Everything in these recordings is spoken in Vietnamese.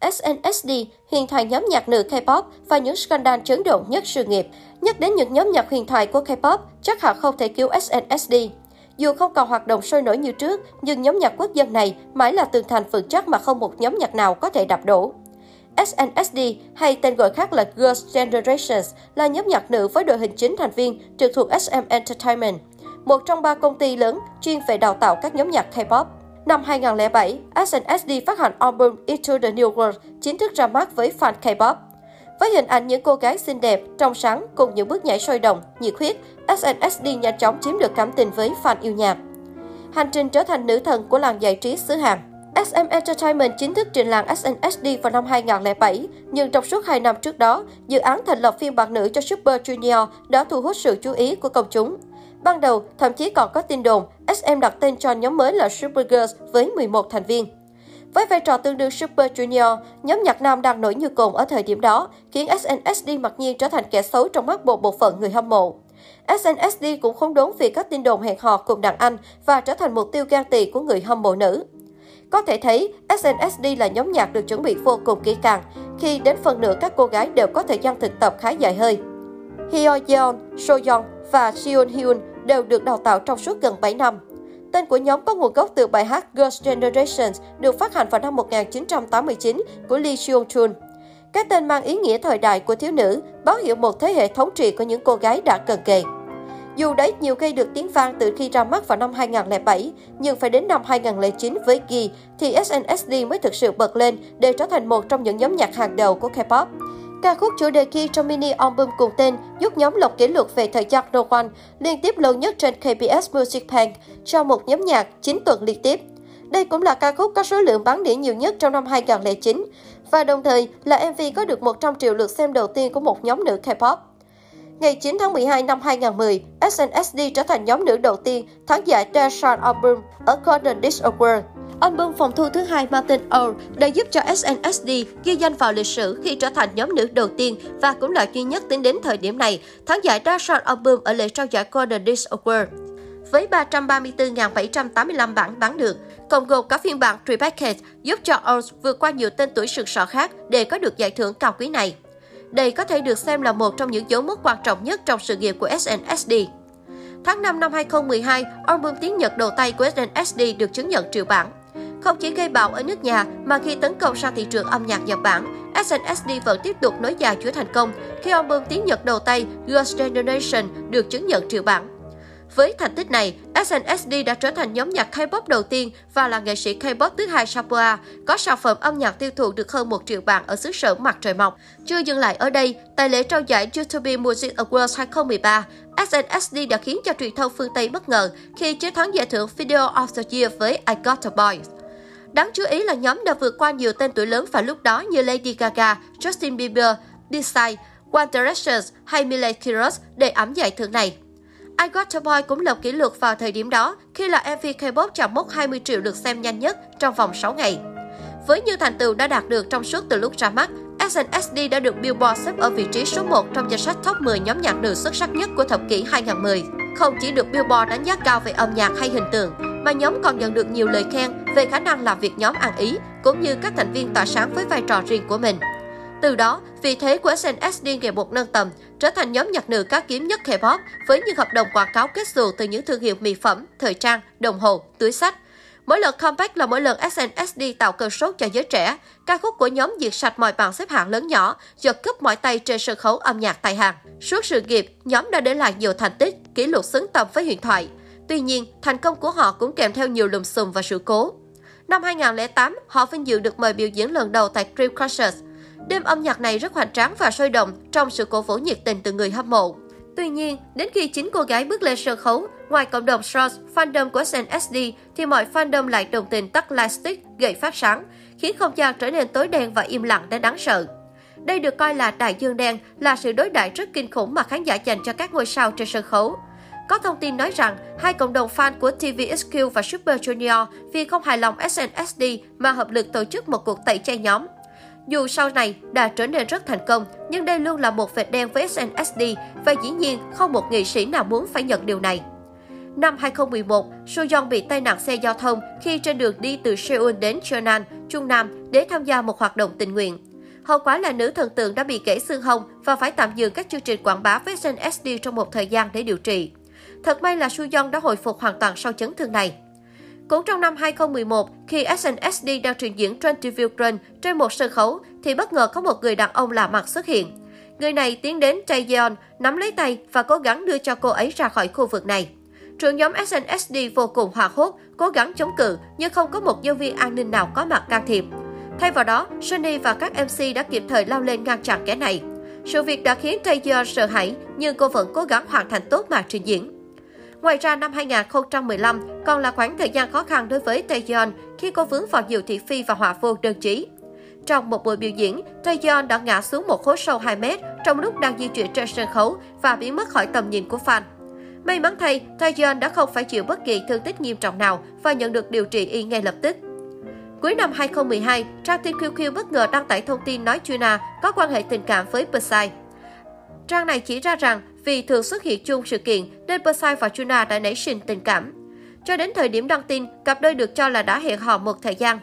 SNSD, huyền thoại nhóm nhạc nữ K-pop và những scandal chấn động nhất sự nghiệp. Nhắc đến những nhóm nhạc huyền thoại của K-pop, chắc hẳn không thể cứu SNSD. Dù không còn hoạt động sôi nổi như trước, nhưng nhóm nhạc quốc dân này mãi là tường thành vững chắc mà không một nhóm nhạc nào có thể đạp đổ. SNSD hay tên gọi khác là Girls' Generations là nhóm nhạc nữ với đội hình chính thành viên trực thuộc SM Entertainment, một trong ba công ty lớn chuyên về đào tạo các nhóm nhạc K-pop. Năm 2007, SNSD phát hành album Into the New World chính thức ra mắt với fan K-pop. Với hình ảnh những cô gái xinh đẹp, trong sáng cùng những bước nhảy sôi động, nhiệt huyết, SNSD nhanh chóng chiếm được cảm tình với fan yêu nhạc. Hành trình trở thành nữ thần của làng giải trí xứ Hàn SM Entertainment chính thức trình làng SNSD vào năm 2007, nhưng trong suốt 2 năm trước đó, dự án thành lập phiên bản nữ cho Super Junior đã thu hút sự chú ý của công chúng. Ban đầu, thậm chí còn có tin đồn SM đặt tên cho nhóm mới là Super Girls với 11 thành viên. Với vai trò tương đương Super Junior, nhóm nhạc nam đang nổi như cồn ở thời điểm đó, khiến SNSD mặc nhiên trở thành kẻ xấu trong mắt một bộ phận người hâm mộ. SNSD cũng không đốn vì các tin đồn hẹn hò cùng đàn anh và trở thành mục tiêu gan tị của người hâm mộ nữ. Có thể thấy, SNSD là nhóm nhạc được chuẩn bị vô cùng kỹ càng, khi đến phần nửa các cô gái đều có thời gian thực tập khá dài hơi. Hyo Yeon, So Young và Seon Hyun đều được đào tạo trong suốt gần 7 năm. Tên của nhóm có nguồn gốc từ bài hát Girls' Generation được phát hành vào năm 1989 của Lee Seung Chun. Cái tên mang ý nghĩa thời đại của thiếu nữ, báo hiệu một thế hệ thống trị của những cô gái đã cần kề. Dù đấy nhiều gây được tiếng vang từ khi ra mắt vào năm 2007, nhưng phải đến năm 2009 với Gi thì SNSD mới thực sự bật lên để trở thành một trong những nhóm nhạc hàng đầu của K-pop. Ca khúc chủ đề kia trong mini album cùng tên giúp nhóm lọc kỷ lục về thời gian No One, liên tiếp lâu nhất trên KBS Music Bank cho một nhóm nhạc 9 tuần liên tiếp. Đây cũng là ca khúc có số lượng bán đĩa nhiều nhất trong năm 2009 và đồng thời là MV có được 100 triệu lượt xem đầu tiên của một nhóm nữ K-pop. Ngày 9 tháng 12 năm 2010, SNSD trở thành nhóm nữ đầu tiên thắng giải Dashard Album ở Golden Disc Award. Album phòng thu thứ hai Martin Earl đã giúp cho SNSD ghi danh vào lịch sử khi trở thành nhóm nữ đầu tiên và cũng là duy nhất tính đến thời điểm này thắng giải Dashard Album ở lễ trao giải Golden Disc Award. Với 334.785 bản bán được, cộng gồm cả phiên bản Tripacket giúp cho Earl vượt qua nhiều tên tuổi sừng sỏ khác để có được giải thưởng cao quý này. Đây có thể được xem là một trong những dấu mốc quan trọng nhất trong sự nghiệp của SNSD. Tháng 5 năm 2012, album tiếng Nhật đầu tay của SNSD được chứng nhận triệu bản. Không chỉ gây bão ở nước nhà mà khi tấn công sang thị trường âm nhạc Nhật Bản, SNSD vẫn tiếp tục nối dài chuỗi thành công khi album tiếng Nhật đầu tay Girls' Generation được chứng nhận triệu bản. Với thành tích này, SNSD đã trở thành nhóm nhạc K-pop đầu tiên và là nghệ sĩ K-pop thứ hai Sapua có sản phẩm âm nhạc tiêu thụ được hơn 1 triệu bản ở xứ sở mặt trời mọc. Chưa dừng lại ở đây, tại lễ trao giải YouTube Music Awards 2013, SNSD đã khiến cho truyền thông phương Tây bất ngờ khi chiến thắng giải thưởng Video of the Year với I Got a Boy. Đáng chú ý là nhóm đã vượt qua nhiều tên tuổi lớn vào lúc đó như Lady Gaga, Justin Bieber, Psy, One Direction hay Miley Cyrus để ấm giải thưởng này. I Got a Boy cũng lập kỷ lục vào thời điểm đó khi là MV K-pop chạm mốc 20 triệu lượt xem nhanh nhất trong vòng 6 ngày. Với những thành tựu đã đạt được trong suốt từ lúc ra mắt, SNSD đã được Billboard xếp ở vị trí số 1 trong danh sách top 10 nhóm nhạc nữ xuất sắc nhất của thập kỷ 2010. Không chỉ được Billboard đánh giá cao về âm nhạc hay hình tượng, mà nhóm còn nhận được nhiều lời khen về khả năng làm việc nhóm ăn ý, cũng như các thành viên tỏa sáng với vai trò riêng của mình. Từ đó, vị thế của SNSD ngày một nâng tầm, trở thành nhóm nhạc nữ cá kiếm nhất K-pop với những hợp đồng quảng cáo kết xù từ những thương hiệu mỹ phẩm, thời trang, đồng hồ, túi sách. Mỗi lần comeback là mỗi lần SNSD tạo cơn sốt cho giới trẻ. Ca khúc của nhóm diệt sạch mọi bảng xếp hạng lớn nhỏ, giật cướp mọi tay trên sân khấu âm nhạc tại Hàn. Suốt sự nghiệp, nhóm đã để lại nhiều thành tích, kỷ lục xứng tầm với huyền thoại. Tuy nhiên, thành công của họ cũng kèm theo nhiều lùm xùm và sự cố. Năm 2008, họ vinh dự được mời biểu diễn lần đầu tại Dream Concert. Đêm âm nhạc này rất hoành tráng và sôi động trong sự cổ vũ nhiệt tình từ người hâm mộ. Tuy nhiên, đến khi chính cô gái bước lên sân khấu, ngoài cộng đồng Shorts, fandom của SNSD, thì mọi fandom lại đồng tình tắt lightstick gây phát sáng, khiến không gian trở nên tối đen và im lặng đến đáng sợ. Đây được coi là đại dương đen, là sự đối đại rất kinh khủng mà khán giả dành cho các ngôi sao trên sân khấu. Có thông tin nói rằng, hai cộng đồng fan của TVXQ và Super Junior vì không hài lòng SNSD mà hợp lực tổ chức một cuộc tẩy chay nhóm. Dù sau này đã trở nên rất thành công, nhưng đây luôn là một vệt đen với SNSD và dĩ nhiên không một nghệ sĩ nào muốn phải nhận điều này. Năm 2011, Soo bị tai nạn xe giao thông khi trên đường đi từ Seoul đến Cheonan, Trung Nam để tham gia một hoạt động tình nguyện. Hậu quả là nữ thần tượng đã bị gãy xương hông và phải tạm dừng các chương trình quảng bá với SNSD trong một thời gian để điều trị. Thật may là suyon đã hồi phục hoàn toàn sau chấn thương này. Cũng trong năm 2011, khi SNSD đang trình diễn trên TV Grand trên một sân khấu, thì bất ngờ có một người đàn ông lạ mặt xuất hiện. Người này tiến đến Taeyeon, nắm lấy tay và cố gắng đưa cho cô ấy ra khỏi khu vực này. Trưởng nhóm SNSD vô cùng hòa hốt, cố gắng chống cự nhưng không có một nhân viên an ninh nào có mặt can thiệp. Thay vào đó, Sunny và các MC đã kịp thời lao lên ngăn chặn kẻ này. Sự việc đã khiến Taeyeon sợ hãi, nhưng cô vẫn cố gắng hoàn thành tốt màn trình diễn. Ngoài ra, năm 2015 còn là khoảng thời gian khó khăn đối với Taeyeon khi cô vướng vào nhiều thị phi và họa vô đơn chí. Trong một buổi biểu diễn, Taeyeon đã ngã xuống một khối sâu 2 mét trong lúc đang di chuyển trên sân khấu và biến mất khỏi tầm nhìn của fan. May mắn thay, Taeyeon đã không phải chịu bất kỳ thương tích nghiêm trọng nào và nhận được điều trị y ngay lập tức. Cuối năm 2012, trang tin QQ bất ngờ đăng tải thông tin nói Juna có quan hệ tình cảm với Psy. Trang này chỉ ra rằng vì thường xuất hiện chung sự kiện nên Psy và Juna đã nảy sinh tình cảm. Cho đến thời điểm đăng tin, cặp đôi được cho là đã hẹn hò một thời gian.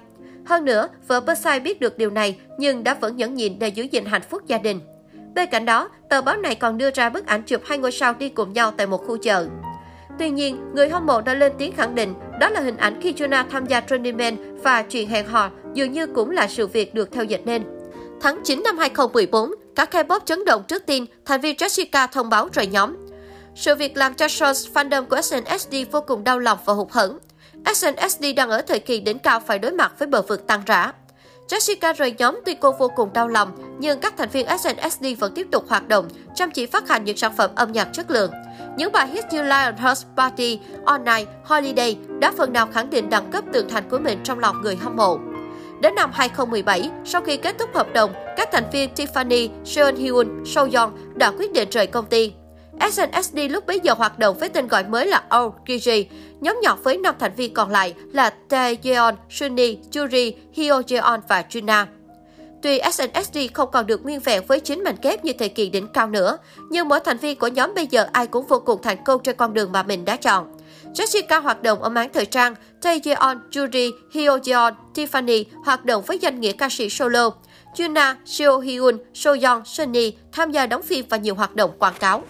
Hơn nữa, vợ Psy biết được điều này nhưng đã vẫn nhẫn nhịn để giữ gìn hạnh phúc gia đình. Bên cạnh đó, tờ báo này còn đưa ra bức ảnh chụp hai ngôi sao đi cùng nhau tại một khu chợ. Tuy nhiên, người hâm mộ đã lên tiếng khẳng định đó là hình ảnh khi Juna tham gia Running Man và chuyện hẹn hò dường như cũng là sự việc được theo dịch nên. Tháng 9 năm 2014, cả K-pop chấn động trước tin thành viên Jessica thông báo rời nhóm. Sự việc làm cho Shores fandom của SNSD vô cùng đau lòng và hụt hẫng. SNSD đang ở thời kỳ đỉnh cao phải đối mặt với bờ vực tăng rã. Jessica rời nhóm tuy cô vô cùng đau lòng, nhưng các thành viên SNSD vẫn tiếp tục hoạt động, chăm chỉ phát hành những sản phẩm âm nhạc chất lượng. Những bài hit như Lionhearts Party, All Night, Holiday đã phần nào khẳng định đẳng cấp tượng thành của mình trong lòng người hâm mộ. Đến năm 2017, sau khi kết thúc hợp đồng, các thành viên Tiffany, Seon Hyun, So Young đã quyết định rời công ty. SNSD lúc bấy giờ hoạt động với tên gọi mới là OGG, nhóm nhỏ với 5 thành viên còn lại là Taeyeon, Sunny, Juri, Hyojeon và Juna. Tuy SNSD không còn được nguyên vẹn với chính mảnh ghép như thời kỳ đỉnh cao nữa, nhưng mỗi thành viên của nhóm bây giờ ai cũng vô cùng thành công trên con đường mà mình đã chọn. Jessica hoạt động ở mảng thời trang, Taeyeon, Juri, Hyojeon, Tiffany hoạt động với danh nghĩa ca sĩ solo. Juna, Seo Hyun, So Sunny tham gia đóng phim và nhiều hoạt động quảng cáo.